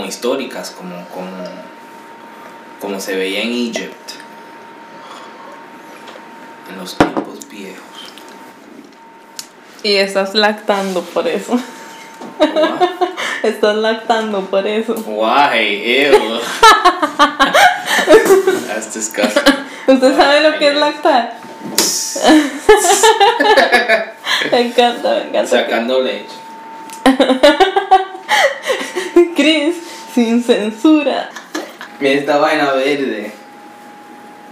como históricas, como, como, como se veía en Egypt, en los tiempos viejos. Y estás lactando por eso. What? Estás lactando por eso. Why? Ew. That's disgusting. ¿Usted sabe lo que es lactar? Me encanta, me encanta. Sacando leche. Chris, sin censura. Esta vaina verde.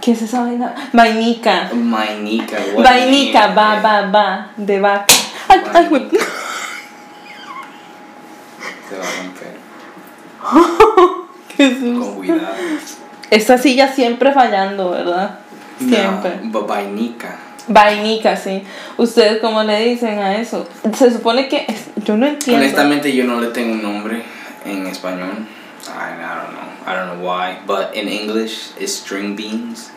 ¿Qué es esa vaina? Vainica. Vainica. Vainica, va, va, va. De vaca. Ay, ay, güey. Se va a romper. Qué susto. Con cuidado. Esta silla siempre fallando, ¿verdad? Siempre. No, vainica. Vainica, sí. ¿Ustedes cómo le dicen a eso? Se supone que. Yo no entiendo. Honestamente yo no le tengo un nombre en español. I, I don't know. I don't know why. But in English it's string beans.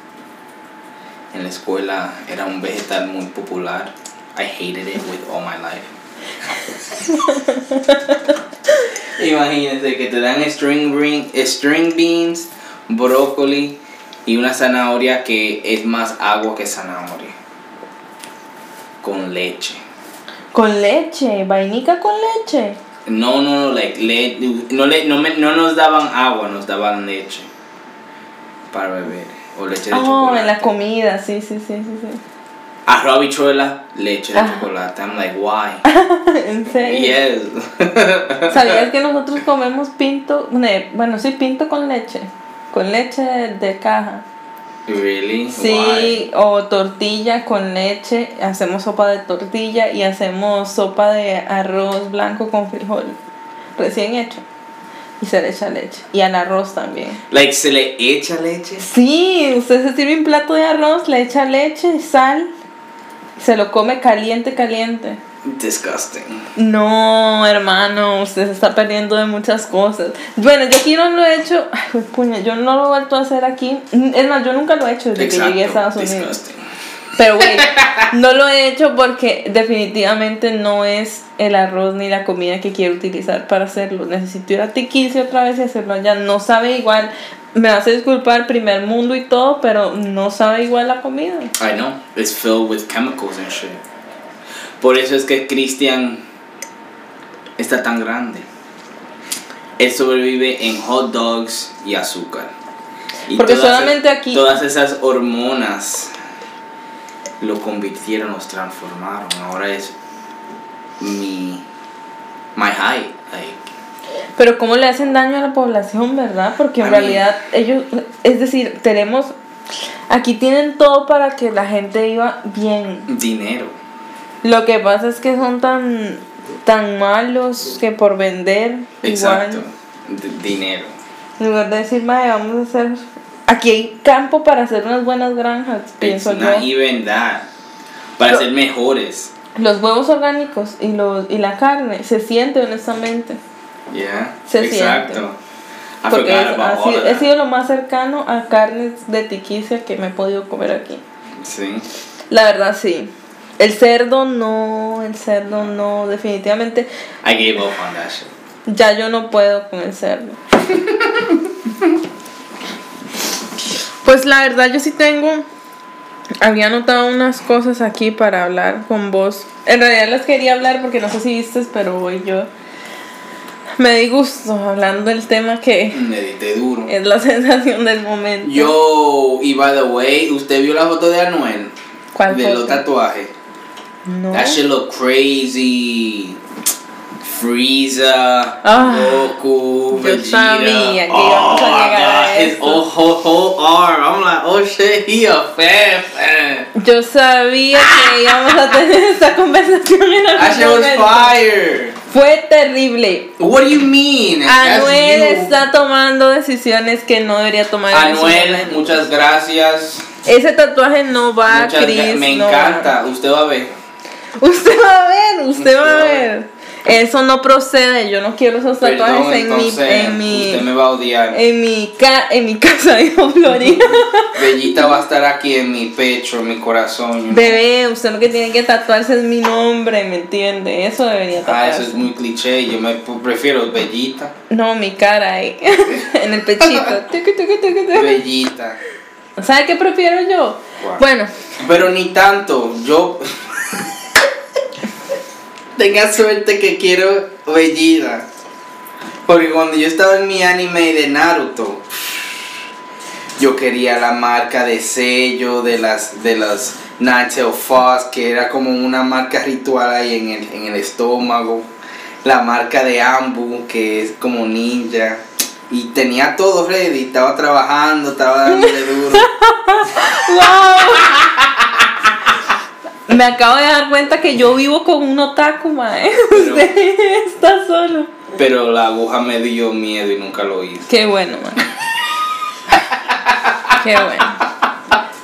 En la escuela era un vegetal muy popular. I hated it with all my life. Imagínense que te dan string, green, string beans, brócoli y una zanahoria que es más agua que zanahoria. Con leche. Con leche. Vainica con leche. No, no, no, like, le, no, le, no, me- no nos daban agua, nos daban leche para beber. O leche de Oh, chocolate. en la comida, sí, sí, sí, sí. sí. Arroz habichuela, leche de Ah. chocolate. I'm like, why? ¿En serio? yes. ¿Sabías que nosotros comemos pinto? Bueno, sí, pinto con leche. Con leche de caja. Really? Sí, o tortilla con leche. Hacemos sopa de tortilla y hacemos sopa de arroz blanco con frijol. Recién hecho. Y se le echa leche. Y al arroz también. Like, ¿se le echa leche? Sí, usted se sirve un plato de arroz, le echa leche, sal. Se lo come caliente, caliente. Disgusting. No, hermano, usted se está perdiendo de muchas cosas. Bueno, yo aquí no lo he hecho. Ay, pues, puña, yo no lo he vuelto a hacer aquí. Es más, yo nunca lo he hecho desde que llegué a Estados Unidos. disgusting. Pero, güey, no lo he hecho porque definitivamente no es el arroz ni la comida que quiero utilizar para hacerlo. Necesito ir a Tiquicia otra vez y hacerlo allá. No sabe igual. Me hace disculpar primer mundo y todo, pero no sabe igual la comida. I know. It's filled with chemicals and shit. Por eso es que Christian está tan grande. Él sobrevive en hot dogs y azúcar. Y Porque todas solamente es- aquí- Todas esas hormonas lo convirtieron, los transformaron. Ahora es mi. My. Like, Pero cómo le hacen daño a la población, ¿verdad? Porque en realidad ellos, es decir, tenemos, aquí tienen todo para que la gente viva bien. dinero. Lo que pasa es que son tan, tan malos que por vender, Exacto. igual, dinero. en lugar de decir, "Mae, vamos a hacer, aquí hay campo para hacer unas buenas granjas, It's pienso yo. even that. Para Lo- ser mejores. Los huevos orgánicos y, los, y la carne, se siente honestamente. Yeah. Se Exacto. siente. Porque es- ha sido- he sido lo más cercano a carnes de tiquicia que me he podido comer aquí. Sí. La verdad sí. El cerdo no, el cerdo no, definitivamente. I gave up on that shit. Ya yo no puedo con el cerdo. Pues la verdad yo sí tengo, había anotado unas cosas aquí para hablar con vos. En realidad las quería hablar porque no sé si vistes, pero hoy yo me di gusto hablando del tema que Medité duro. es la sensación del momento. Yo, y by the way, ¿usted vio la foto de Anuel? ¿Cuál de foto? los tatuajes. No. That shit look crazy. Frieza, Ah, Goku, yo Vegeta. sabía que Oh, a his whole, whole, whole arm. I'm like, oh shit, he a fan fan. Yo sabía que íbamos a tener esta conversación en That algún shit was fire. Fue terrible. What do you mean? Anuel you. está tomando decisiones que no debería tomar. Anuel, muchas gracias. Ese tatuaje no va, Muchas Chris. me no va. encanta. Usted va a ver. Usted va a ver, usted va a ver. Eso no procede, yo no quiero esos tatuajes Perdón, en, mi, en mi Usted me va a odiar. en mi ca en mi casa dijo Florida. Bellita va a estar aquí en mi pecho, en mi corazón. Bebé, usted lo que tiene que tatuarse es mi nombre, ¿me entiende? Eso debería know. Ah, tatuarse. eso es muy cliché. Yo me prefiero Bellita. No, mi cara ahí, en el pechito. Bellita. ¿Sabe qué prefiero yo? Bueno, Pero ni tanto. Yo. Tenga suerte que quiero Bellita. Porque cuando yo estaba en mi anime de Naruto, yo quería la marca de sello de las de las Fox, que era como una marca ritual ahí en el, en el estómago. La marca de Ambu, que es como ninja. Y tenía todo ready, estaba trabajando, estaba dándole duro. wow. Me acabo de dar cuenta que yo vivo con un otaku, mae. Pero- Usted está solo. Pero la aguja me dio miedo y nunca lo hice. Qué bueno, mae. Qué bueno.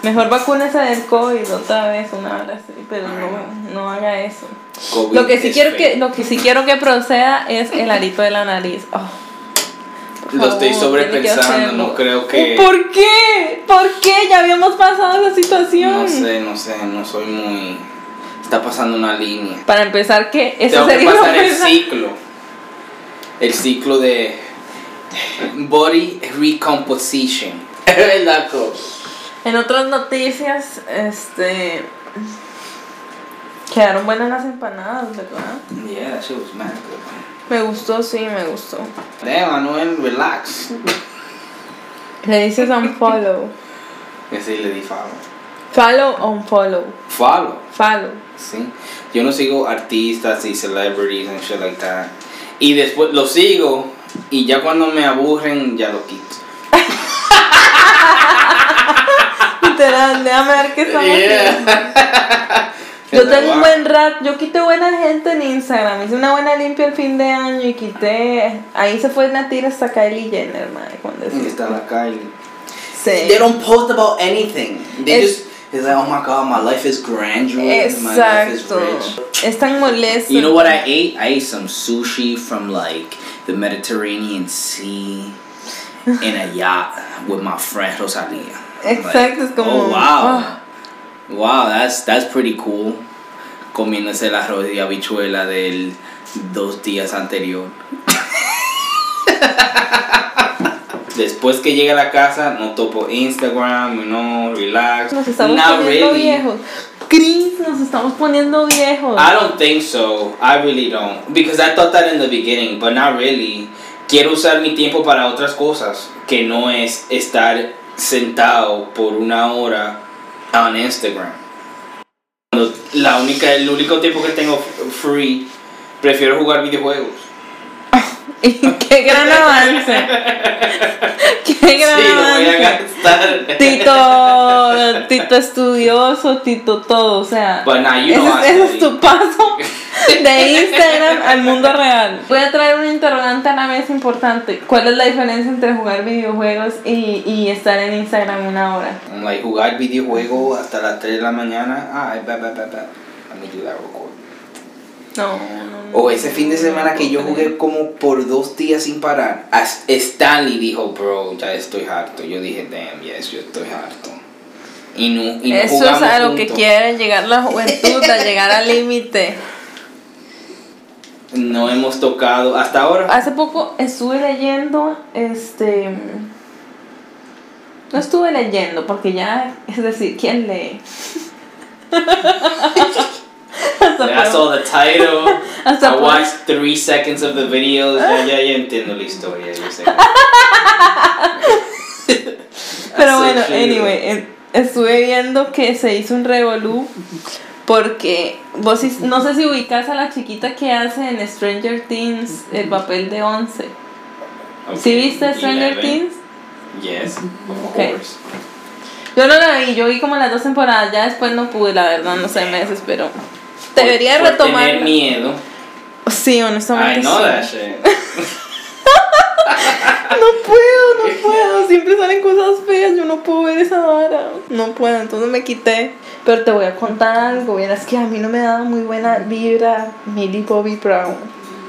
Mejor vacúnese del COVID otra vez, una hora así, pero no, no haga eso. COVID Lo que sí es quiero feo. que, lo que sí quiero que proceda es el arito de la nariz. Oh, Lo estoy que sobrepensando, no creo que- ¿Por qué? ¿Por qué? Ya habíamos pasado esa situación. No sé, no sé, no soy muy. Está pasando una línea. Para empezar, que eso Tengo que pasar el ciclo. El ciclo de body recomposition. En otras noticias, este. Quedaron buenas las empanadas, ¿verdad? Yeah, that shit was mad good. Me gustó, sí, me gustó. Damn, Manuel, relax. Le dices unfollow. Que sí le di follow. Follow o unfollow. Follow. Follow. Sí. Yo no sigo artistas y celebrities and shit like that. Y después lo sigo y ya cuando me aburren ya lo quito. Literal, déjame ver qué estamos. Yo tengo un buen rap, yo quité buena gente en Instagram, hice una buena limpia el fin de año y quité, ahí se fue la tira hasta Kylie Jenner, madre, cuando decía. está la Kylie. Sí. They don't post about anything. They Es- just it's like, oh my god, my life is grandeur. My life is Exacto. rich. Es tan molesto. You know what I ate? I ate some sushi from like the Mediterranean Sea in a yacht with my friend Rosalia. Exacto, es como- Oh wow. ah. Wow, that's that's pretty cool. Comiéndose el arroz y habichuela del dos días anterior. Después que llegue a la casa, no topo Instagram, know, relax. Nos estamos Not poniendo really. viejos. Chris, nos estamos poniendo viejos. I don't think so. I really don't. Because I thought that in the beginning, but not really. Quiero usar mi tiempo para otras cosas, que no es estar sentado por una hora on Instagram. La única, el único tiempo que tengo free, prefiero jugar videojuegos. Qué gran avance. qué gran sí, lo voy a avance. gastar. Tito, Tito estudioso, Tito todo, o sea. Ese, I ese es tu paso de Instagram al mundo real. Voy a traer un interrogante a la vez importante. ¿Cuál es la diferencia entre jugar videojuegos y, y estar en Instagram una hora? Like, jugar videojuegos hasta las 3 de la mañana. Ah, ba, ba, ba, ba. Let me do that real quick. No, no, no. O ese fin de semana que yo jugué como por dos días sin parar. Stanley dijo, bro, ya estoy harto. Yo dije, damn, yes, yo estoy harto. Y no, y no Eso es a lo que quiere llegar la juventud, a llegar al límite. No hemos tocado hasta ahora. Hace poco estuve leyendo, este... No estuve leyendo porque ya, es decir, ¿quién lee? I saw the title. I watched three seconds of the videos. Ya, ya, ya entiendo la historia. yo sé. Pero bueno, anyway, estuve viendo que se hizo un revolú porque vos no sé si ubicas a la chiquita que hace en Stranger Things el papel de Once. ¿Sí viste Stranger. Things? Yes, of Okay. course. Yo no la vi, yo vi como las dos temporadas, ya después no pude, la verdad, no sé, me desesperó. Debería Por- por retomar. tener miedo. Sí, honestamente. I know sí. that shit. No puedo, no puedo. Siempre salen cosas feas. Yo no puedo ver esa vara. No puedo, entonces me quité. Pero te voy a contar algo. Verás que a mí no me da muy buena vibra Millie Bobby Brown.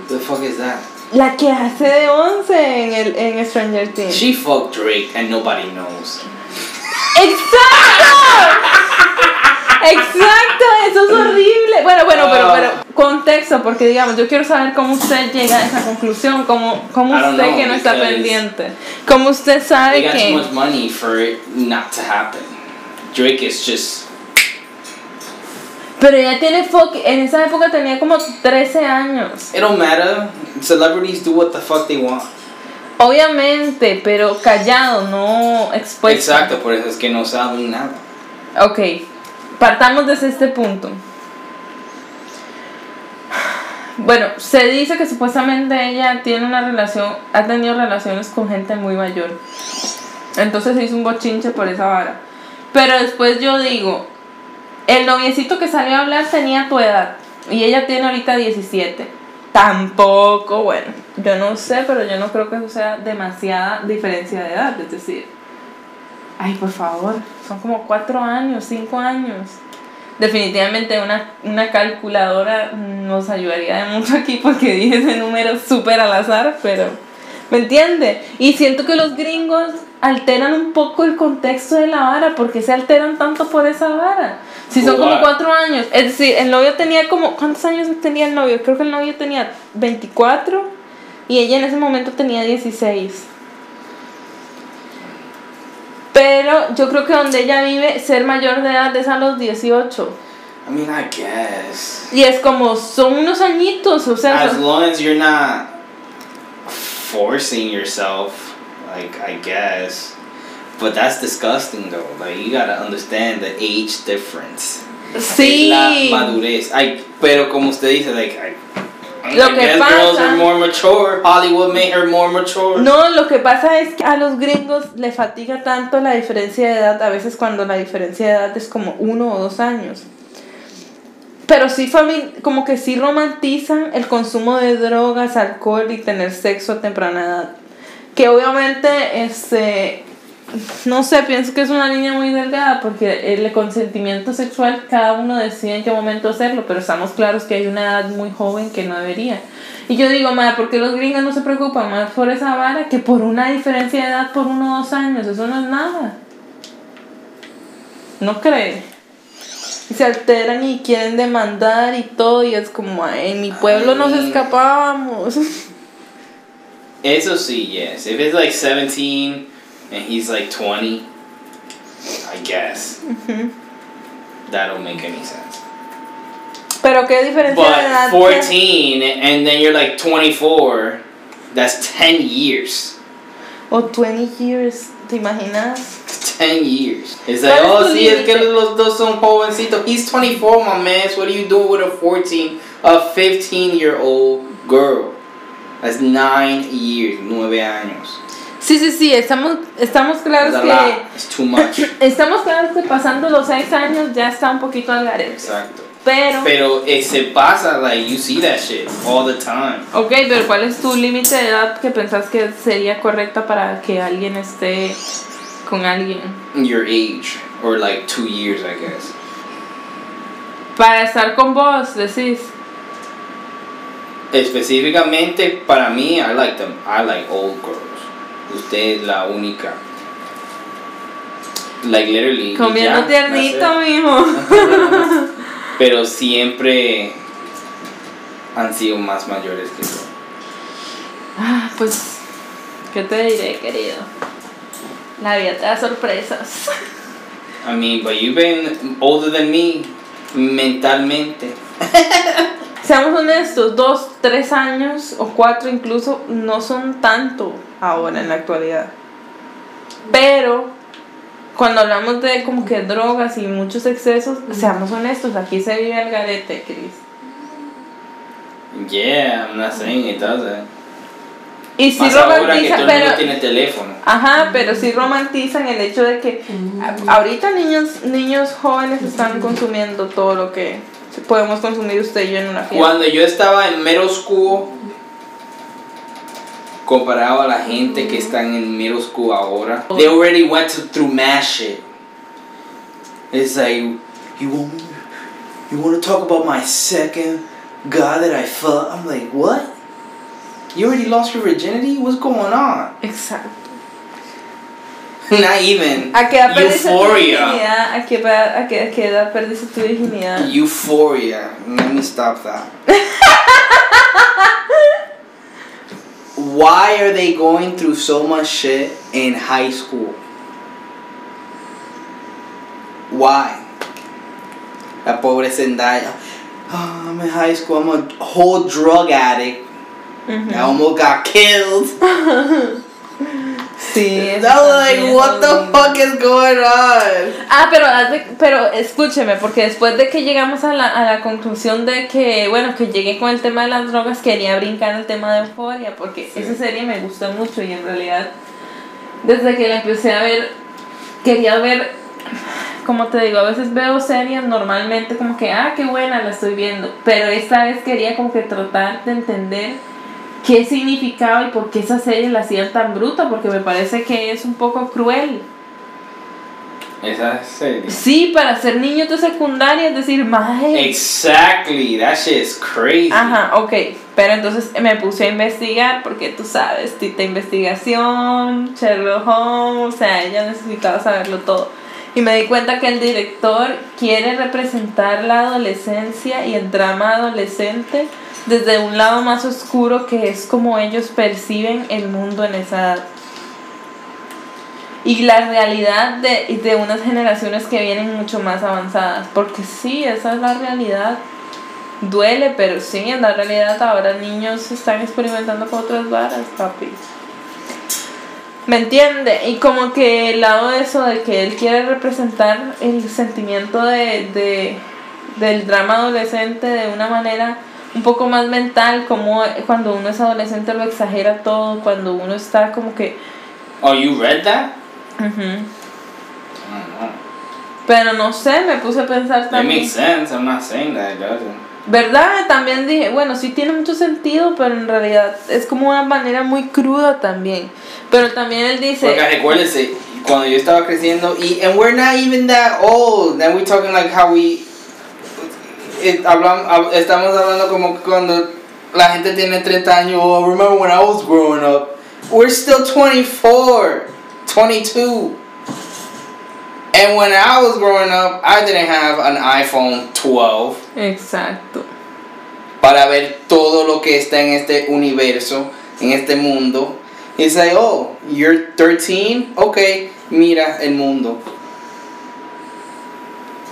The fuck is that? La que hace de 11 en, el, en Stranger Things. She fucked Drake and nobody knows. ¡Exacto! Exacto, eso es horrible. Bueno, bueno, pero, Ah. pero contexto, porque digamos, yo quiero saber cómo usted llega a esa conclusión, cómo, cómo usted know, que no está pendiente, cómo usted sabe They got too que... much money for it not to happen. Drake is just. Pero ella tiene fuck, en esa época tenía como 13 años. It don't matter. Celebrities do what the fuck they want. Obviamente, pero callado, no expuesto. Exacto, por eso es que no saben nada. Ok, partamos desde este punto. Bueno, se dice que supuestamente ella tiene una relación, ha tenido relaciones con gente muy mayor. Entonces se hizo un bochinche por esa vara. Pero después yo digo, el noviecito que salió a hablar tenía tu edad y ella tiene ahorita 17. Tampoco, bueno, yo no sé, pero yo no creo que eso sea demasiada diferencia de edad. Es decir, ay, por favor, son como 4 años, 5 años. Definitivamente una, una calculadora nos ayudaría de mucho aquí porque dije ese número súper al azar, pero ¿me entiende? Y siento que los gringos alteran un poco el contexto de la vara, porque se alteran tanto por esa vara. Si son como cuatro años, es decir, el novio tenía como, ¿cuántos años tenía el novio? Creo que el novio tenía 24 y ella en ese momento tenía 16. Pero yo creo que donde ella vive, ser mayor de edad es a los 18. I mean, I guess. Y es como, son unos añitos, o sea, As long as you're not forcing yourself, like, I guess. But that's disgusting though. Like, you gotta understand the age difference. sí. La madurez. Ay, pero como usted dice, like, I, Lo que pasa- are more mature. Hollywood made her more mature. No, lo que pasa es que a los gringos le fatiga tanto la diferencia de edad, a veces cuando la diferencia de edad es como uno o dos años. Pero sí, como que sí romantizan el consumo de drogas, alcohol y tener sexo a temprana edad. Que obviamente, este, no sé, pienso que es una línea muy delgada porque el consentimiento sexual cada uno decide en qué momento hacerlo, pero estamos claros que hay una edad muy joven que no debería. Y yo digo, madre, ¿por qué los gringos no se preocupan más por esa vara que por una diferencia de edad por uno o dos años? Eso no es nada. ¿No cree? Y se alteran y quieren demandar y todo, y es como, "Ay, en mi pueblo nos escapábamos. Eso sí, yes. If it's like 17 and he's like 20, I guess. Mm-hmm. That don't make any sense. Pero qué diferencia de edad. But que- 14 and then you're like 24, that's 10 years. O 20 years, ¿te imaginas? 10 years. It's like, oh, sí, es que los dos son jovencitos. He's 24, my man. So what are you doing with a 14, a 15 year old girl? That's 9 years, 9 años. Sí, sí, sí, estamos, estamos claros That's a lot. que. It's too much. Estamos claros que pasando los 6 años ya está un poquito al garete. Exacto. Pero. Pero eh, se pasa, like, you see that shit all the time. Ok, pero ¿cuál es tu límite de edad que pensás que sería correcta para que alguien esté con alguien? Your age, or like two years, I guess. Para estar con vos, decís. Específicamente para mí, I like them. I like old girls. Usted es la única. Like literally. Comiendo ya, tiernito, mijo. Pero siempre han sido más mayores que yo. Ah, pues, ¿qué te diré, querido? La vida te da sorpresas. I mean, but you've been older than me mentalmente. Seamos honestos, dos, tres años o cuatro incluso no son tanto ahora en la actualidad. Pero cuando hablamos de como que drogas y muchos excesos, seamos honestos, aquí se vive el garete, Chris. Yeah, I'm not saying it doesn't. Y sí Más ahora que romantizan, todo el mundo pero tiene teléfono. Ajá, pero sí romantizan el hecho de que ahorita niños niños jóvenes están consumiendo todo lo que podemos consumir usted y yo en una fiesta. Cuando yo estaba en middle school, comparado a la gente que están en middle school ahora, they already went to, through mass shit. It's like, you want, you want to talk about my second guy that I fucked? I'm like, what? You already lost your virginity? What's going on? Exacto. Not even. ¿A qué edad perdiste tu virginidad? ¿A qué, a qué, a qué edad perdiste tu virginidad? Euphoria. Let me stop that. Why are they going through so much shit in high school? Why? La pobre Zendaya. Oh, I'm in high school. I'm a whole drug addict. Ujú. I almost got killed. Sí, was like, what the fuck is going on? Ah, pero, pero escúcheme, porque después de que llegamos a la, a la conclusión de que, bueno, que llegué con el tema de las drogas, quería brincar al tema de euforia, porque Sí. esa serie me gusta mucho y en realidad, desde que la empecé a ver, quería ver, como te digo, a veces veo series normalmente como que, ah, qué buena, la estoy viendo, pero esta vez quería como que tratar de entender qué significaba y por qué esa serie la hacían tan bruta, porque me parece que es un poco cruel. Esa serie. Sí, para ser niños de secundaria, es decir, mae. Exactly. That shit is crazy. Ajá, ok. Pero entonces me puse a investigar porque tú sabes, tita investigación, Sherlock Holmes, o sea, ella necesitaba saberlo todo. Y me di cuenta que el director quiere representar la adolescencia y el drama adolescente desde un lado más oscuro que es como ellos perciben el mundo en esa edad. Y la realidad de, de unas generaciones que vienen mucho más avanzadas. Porque sí, esa es la realidad. Duele, pero sí, en la realidad ahora niños están experimentando con otras varas, papi. ¿Me entiende? Y como que el lado de eso, de que él quiere representar el sentimiento de, de, del drama adolescente de una manera un poco más mental, como cuando uno es adolescente lo exagera todo, cuando uno está como que... Oh, you read that? don't know. Pero no sé, me puse a pensar It también. makes sense. I'm not saying that it doesn't. ¿Verdad? También dije, bueno, sí tiene mucho sentido, pero en realidad es como una manera muy cruda también. Pero también él dice, Porque recuérdese, cuando yo estaba creciendo, y and we're not even that old. Now we're talking like how we. Hab- estamos hablando como cuando la gente tiene 30 años. Oh, remember when I was growing up. We're still 24, 22. And when I was growing up, I didn't have an iPhone 12 exacto. para ver todo lo que está en este universo, en este mundo. It's like, oh, you're 13? Okay, mira el mundo.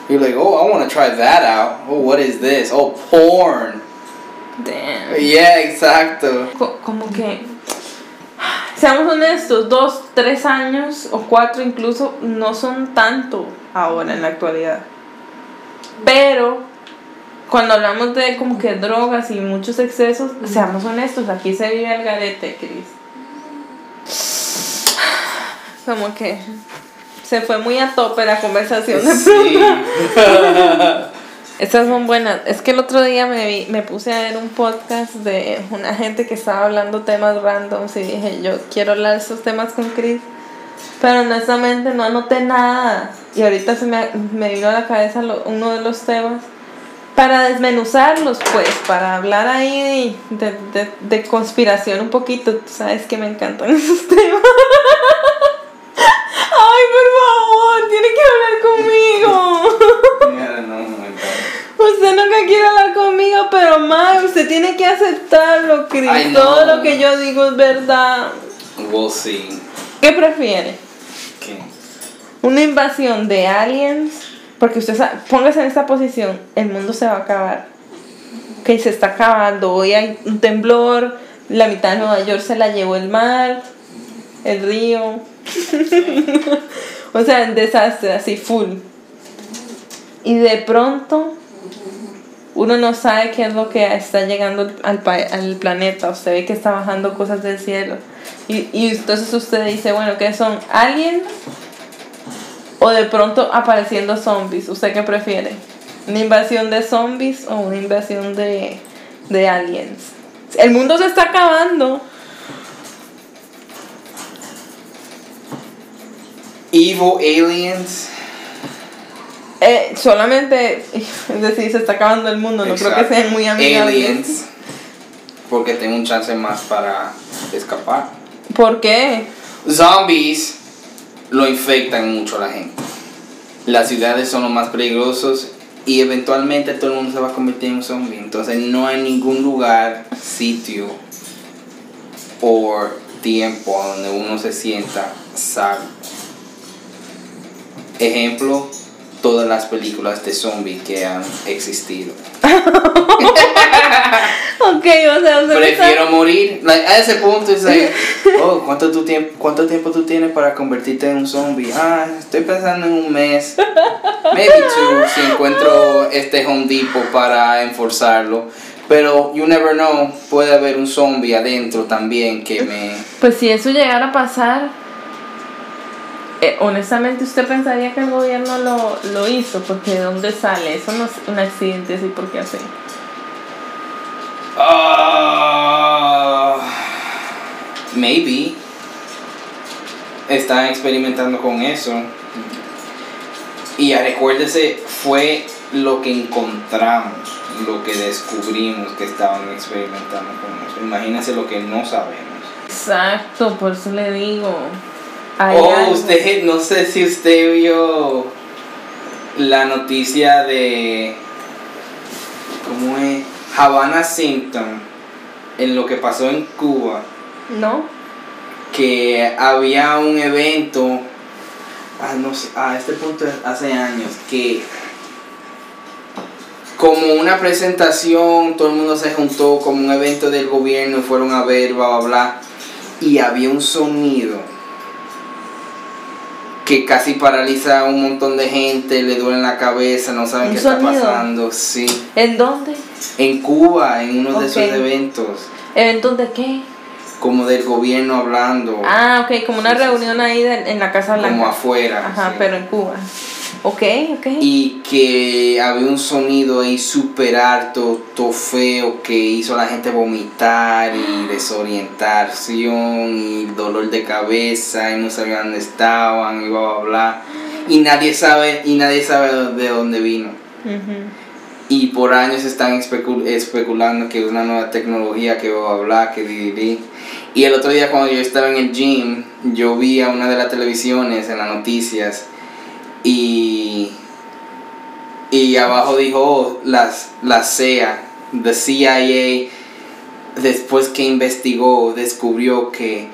You're like, oh, I want to try that out. Oh, what is this? Oh, porn. Damn. Yeah, exacto. Co- como que, seamos honestos, dos, tres años o cuatro incluso no son tanto ahora en la actualidad. Pero cuando hablamos de como que drogas y muchos excesos, seamos honestos, aquí se vive el garete, Cris. Como que se fue muy a tope la conversación de Sí. Estas son buenas. Es que el otro día me, vi- me puse a ver un podcast de una gente que estaba hablando temas randoms y dije, yo quiero hablar de esos temas con Chris. Pero honestamente no anoté nada. Y ahorita se me, me vino a la cabeza lo- uno de los temas. Para desmenuzarlos, pues, para hablar ahí de, de, de conspiración un poquito. Tú sabes que me encantan esos temas. Ay, por favor, tiene que hablar conmigo. Yeah, no, oh my God. Usted nunca quiere hablar conmigo, pero mae, usted tiene que aceptarlo, Chris. Todo lo que yo digo es verdad. We'll see. ¿Qué prefiere? Okay. ¿Una invasión de aliens? Porque usted sabe, póngase en esta posición, el mundo se va a acabar. Que se está acabando. Hoy hay un temblor, la mitad de Nueva York se la llevó el mar, el río. o sea, un desastre así, full. Y de pronto uno no sabe qué es lo que está llegando al, planeta. Usted ve que está bajando cosas del cielo. Y, y entonces usted dice, bueno, ¿qué son? ¿Aliens? O de pronto apareciendo zombies. ¿Usted qué prefiere? ¿Una invasión de zombies o una invasión de, de aliens? El mundo se está acabando. Evil aliens. Eh, solamente, es decir, se está acabando el mundo. No creo que sean muy amigables. Porque tengo un chance más para escapar. ¿Por qué? Zombies lo infectan mucho a la gente. Las ciudades son los más peligrosos y eventualmente todo el mundo se va a convertir en un zombie. Entonces no hay ningún lugar, sitio o tiempo donde uno se sienta salvo. Ejemplo, todas las películas de zombies que han existido. Ok, o sea, me está- Prefiero morir. Like, a ese punto es like, oh, ¿cuánto, tu tiempo, ¿cuánto tiempo tú tienes para convertirte en un zombie? Ah, estoy pensando en un mes. Maybe two, si encuentro este Home Depot para enforzarlo. Pero you never know, puede haber un zombie adentro también que me... Pues si eso llegara a pasar, eh, honestamente usted pensaría que el gobierno lo, lo hizo, porque ¿de dónde sale? Eso no es un accidente así porque así. Ah, maybe. Están experimentando con eso. Y ya recuérdese, fue lo que encontramos, lo que descubrimos que estaban experimentando con eso. Imagínese lo que no sabemos. Exacto, por eso le digo. Oh, algo. usted, no sé si usted vio la noticia de. ¿Cómo es? Havana Symptom, en lo que pasó en Cuba. ¿No? que había un evento, ah, no a este punto es hace años, que como una presentación, todo el mundo se juntó como un evento del gobierno, fueron a ver, bla, bla, bla, y había un sonido que casi paraliza a un montón de gente, le duele la cabeza, no saben ¿Un qué está pasando, sí. ¿En dónde? En Cuba, en uno de esos eventos, ¿Eventos de qué? como del gobierno hablando, Ah, ok, como una reunión ahí de- en la Casa Blanca. como afuera. Ajá, sí. pero en Cuba. Ok, ok. y que había un sonido ahí súper alto, todo feo, que hizo a la gente vomitar y desorientación y dolor de cabeza y no sabían dónde estaban y bla bla bla. Y nadie sabe, y nadie sabe de dónde vino. Ujú. Y por años están especu- especulando que es una nueva tecnología que va a hablar, que di, di, di. Y el otro día cuando yo estaba en el gym, yo vi a una de las televisiones en las noticias y, y abajo dijo oh, las, la CIA, the CIA, después que investigó, descubrió que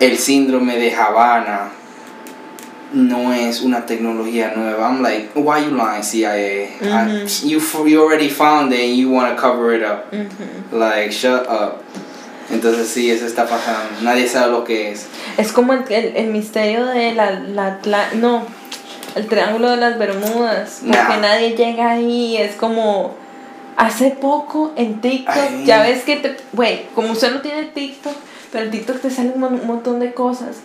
el síndrome de Havana no es una tecnología nueva. I'm like, why you lying, CIA? I- Mhm. you, f- you already found it and you want to cover it up. Ujú. Like, shut up. Entonces sí, eso está pasando. Nadie sabe lo que es. Es como el, el, el misterio de la, la, la- No, el triángulo de las Bermudas. Porque Nah. nadie llega ahí. Es como. Hace poco en TikTok, Ay. ya ves que te. Güey, como usted no tiene TikTok, pero en TikTok te salen un, mon- un montón de cosas.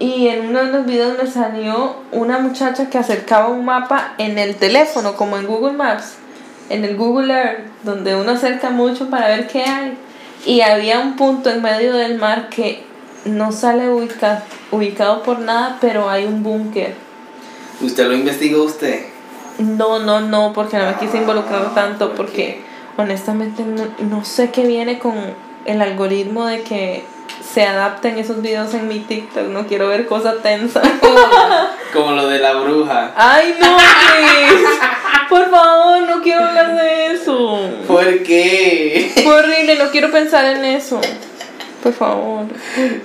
Y en uno de los videos me salió una muchacha que acercaba un mapa en el teléfono, como en Google Maps, en el Google Earth, donde uno acerca mucho para ver qué hay. Y había un punto en medio del mar que no sale ubica- ubicado por nada, pero hay un búnker. ¿Usted lo investigó usted? No, no, no, porque no me quise involucrar tanto, ¿por porque honestamente no, no sé qué viene con el algoritmo de que se adapten esos videos en mi TikTok. No quiero ver cosas tensas. Como lo de la bruja. Ay, no, Chris. Por favor, no quiero hablar de eso. ¿Por qué? Fue horrible, no quiero pensar en eso. Por favor.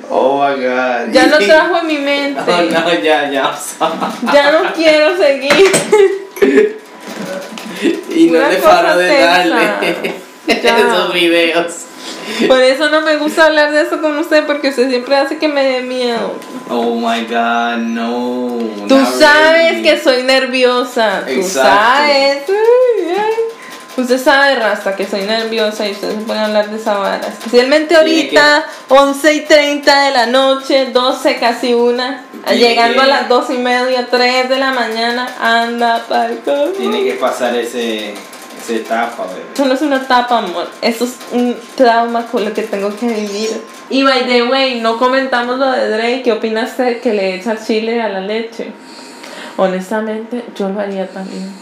Oh my god. Ya lo trajo en mi mente. Oh no, ya, ya. Ya no quiero seguir. Y no Una le paro de darle esos videos. Por eso no me gusta hablar de eso con usted, porque usted siempre hace que me dé miedo. Oh my god, no. Tú sabes really. que soy nerviosa. Tú sabes. Usted sabe, Rasta, que soy nerviosa y usted se a hablar de esa vara. Especialmente que- ahorita, 11 y 30 de la noche, 12 casi una. Tiene Llegando que- a las 2 y media, 3 de la mañana, anda carro. Tiene que pasar ese, esa etapa, bebé. Eso no es una tapa, amor. Eso es un trauma con lo que tengo que vivir. Y by the way, no comentamos lo de Drake. ¿Qué opinas de que le echa chile a la leche? Honestamente, yo lo haría también.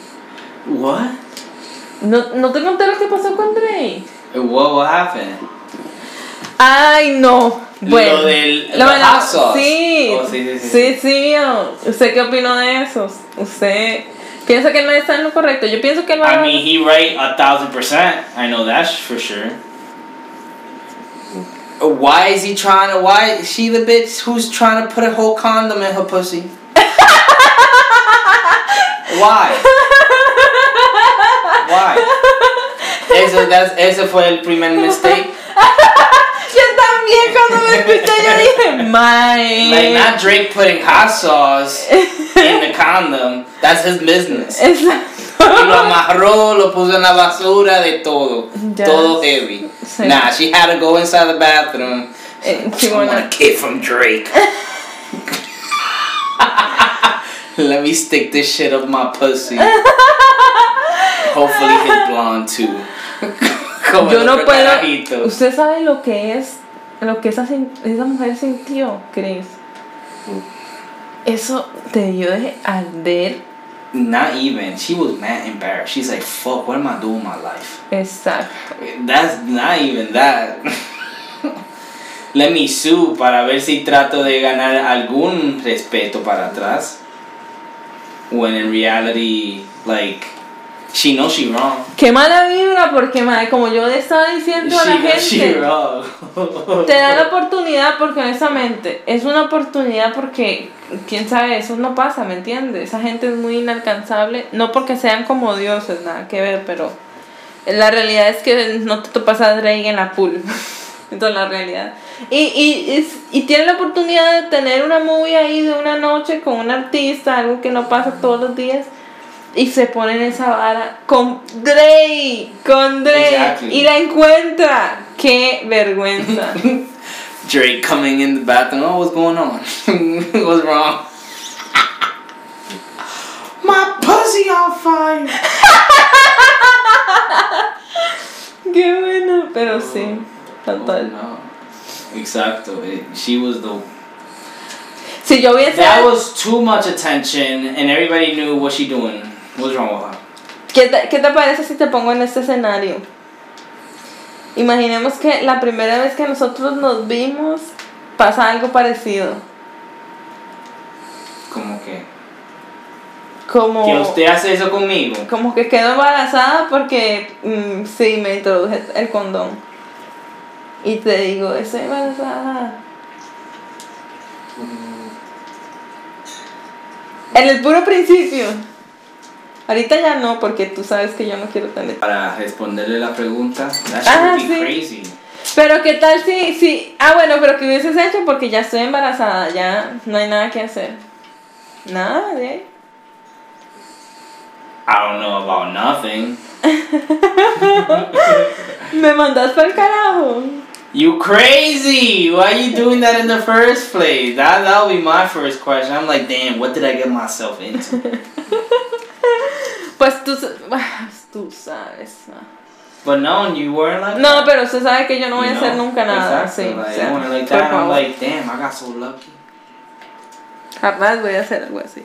What? ¿No, ¿no te conté lo que pasó con Drake? What, what happened? Ay, no. Bueno. Lo del Lo de la-. Sí, Oh, sí, sí, sí. sí, sí. ¿Usted qué opinó de eso? ¿Usted piensa que no está en lo correcto? Yo pienso que él va I mean, he right a thousand percent. I know that for sure. Why is he trying to? Why is she the bitch who's trying to put a whole condom in her pussy? Why? Why? Eso, that's, ese fue el primer mistake. Yo también cuando me escuché yo dije, my. Like not Drake putting hot sauce in the condom. That's his business. Y lo amarró, lo puso en la basura de todo. Ya. Todo heavy. Sí. Nah, she had to go inside the bathroom. Eh, sí, I want bueno. a kid from Drake. Let me stick this shit up my pussy. Hopefully he's blonde too. Yo no puedo. carajito. Usted sabe lo que es, lo que esa, esa mujer sintió, Chris. Eso te debió de arder. Not even. She was mad embarrassed. She's like, fuck, what am I doing with my life? Exacto. That's not even that. Let me sue para ver si trato de ganar algún respeto para atrás. When in reality, like, she knows she wrong. Qué mala vibra, porque madre, como yo le estaba diciendo a la She knows she gente, wrong. te da la oportunidad porque honestamente es una oportunidad porque quién sabe, eso no pasa, ¿me entiendes? Esa gente es muy inalcanzable, no porque sean como dioses, nada que ver, pero la realidad es que no te topas a Drake en la pool. Entonces la realidad. Y, y, es- y tiene la oportunidad de tener una movie ahí de una noche con un artista, algo que no pasa todos los días. Y se pone en esa vara con Drake, con Drake. Exactly. Y la encuentra. Qué vergüenza. Drake coming in the bathroom. Oh, what's going on? what's wrong? My pussy on fire. Qué bueno, pero sí. Total. Oh, no. Exacto. It- she was the. Si yo hubiese. That was too much attention, and everybody knew what she doing. ¿Qué te, ¿Qué te parece si te pongo en este escenario? Imaginemos que la primera vez que nosotros nos vimos pasa algo parecido. Como que. Como, Que usted hace eso conmigo. como que quedo embarazada porque mm, sí, me introduje el condón. Y te digo, estoy embarazada. En el puro principio. Ahorita ya no, porque tú sabes que yo no quiero tener. Para responderle la pregunta. That Ah, be sí. crazy. Pero qué tal si, si, ah bueno, pero que hubieses hecho porque ya estoy embarazada, ya no hay nada que hacer. Nada de ahí. I don't know about nothing. Me mandas para el carajo. You crazy! Why are you doing that in the first place? That that'll be my first question. I'm like, damn, what did I get myself into? Pues tú, tú sabes. But no, you weren't like No, that. pero usted sabe que yo no voy a You hacer know? nunca nada. Exactly. Sí, Like, sea, I like that. I'm like, damn, I got so lucky. Jamás voy a hacer algo así.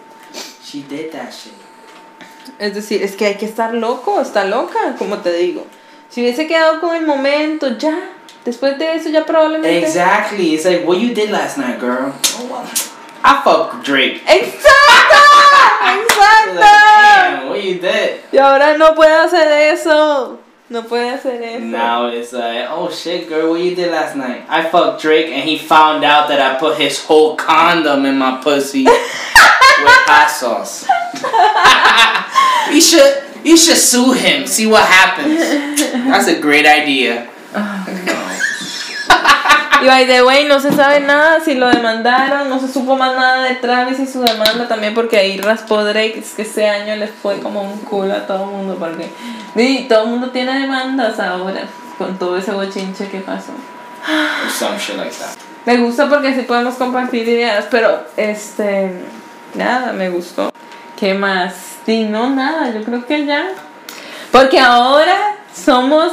She did that shit. Es decir, es que hay que estar loco, está loca, como te digo. Si hubiese quedado con el momento, ya. Después de eso, ya probablemente. Exactly. It's like what you did last night, girl. Oh, I fucked Drake. ¡Exacto! Like, ¡Exacto! damn, what you did? Y ahora no puede hacer eso. No puede hacer eso. Now it's like, oh shit, girl, what you did last night? I fucked Drake, and he found out that I put his whole condom in my pussy with hot sauce. you should, you should sue him. See what happens. That's a great idea. Oh, Y by the way, no se sabe nada si lo demandaron, no se supo más nada de Travis y su demanda también porque ahí raspó Drake, es que ese año les fue como un culo a todo el mundo porque y todo el mundo tiene demandas ahora con todo ese bochinche que pasó. Or some shit like that. Me gusta porque así podemos compartir ideas, pero este nada, me gustó. ¿Qué más? Sí, no, nada, yo creo que ya. Porque ahora somos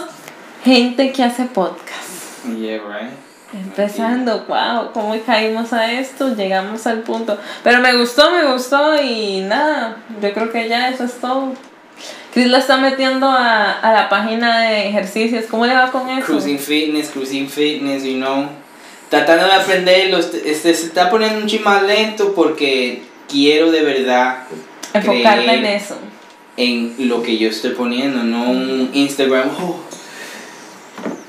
gente que hace podcast. Yeah, right. Empezando, wow, ¿cómo caímos a esto? Llegamos al punto. Pero me gustó, me gustó y nada, yo creo que ya eso es todo. Chris la está metiendo a, a la página de ejercicios. ¿Cómo le va con eso? Cruising Fitness, Cruising Fitness, you know. Tratando de aprenderlo, este, este, se está poniendo un ching más lento porque quiero de verdad Enfocarla creer en eso. en lo que yo estoy poniendo, no un Instagram. Oh,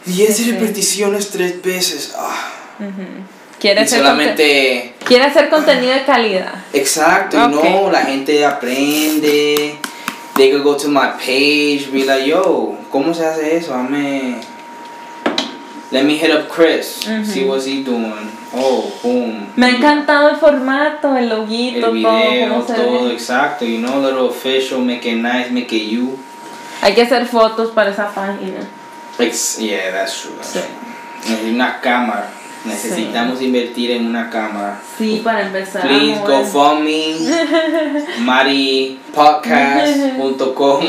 10 Sí, sí. repeticiones tres veces. Ah. Ujú. Quiere Y hacer, solamente. quiere hacer contenido de calidad. Exacto, no, la gente aprende. They could go to my page, be like, yo, ¿cómo se hace eso? Dame. Let me hit up Chris, see what's he doing. Oh, boom. Me ha encantado el formato, el loguito, El todo, video, todo, exacto. You know, little official, make it nice, make it you. Hay que hacer fotos para esa página. Ex yeah, that's true. that's true. Una cámara. Necesitamos invertir en una cámara. Sí, para empezar. Please go for me. maripodcast.com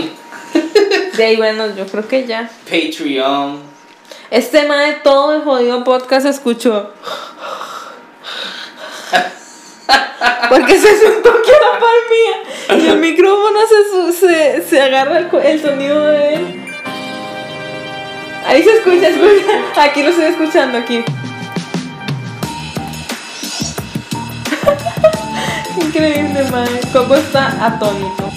De ahí, bueno, yo creo que ya. Patreon. Este tema de todo el jodido podcast escuchó. Porque se sentó aquí a la par mía. Y el micrófono se, se, se agarra el, el sonido de él. Ahí se escucha, escucha. Aquí lo estoy escuchando, aquí. Increíble, madre. Coco está atónito.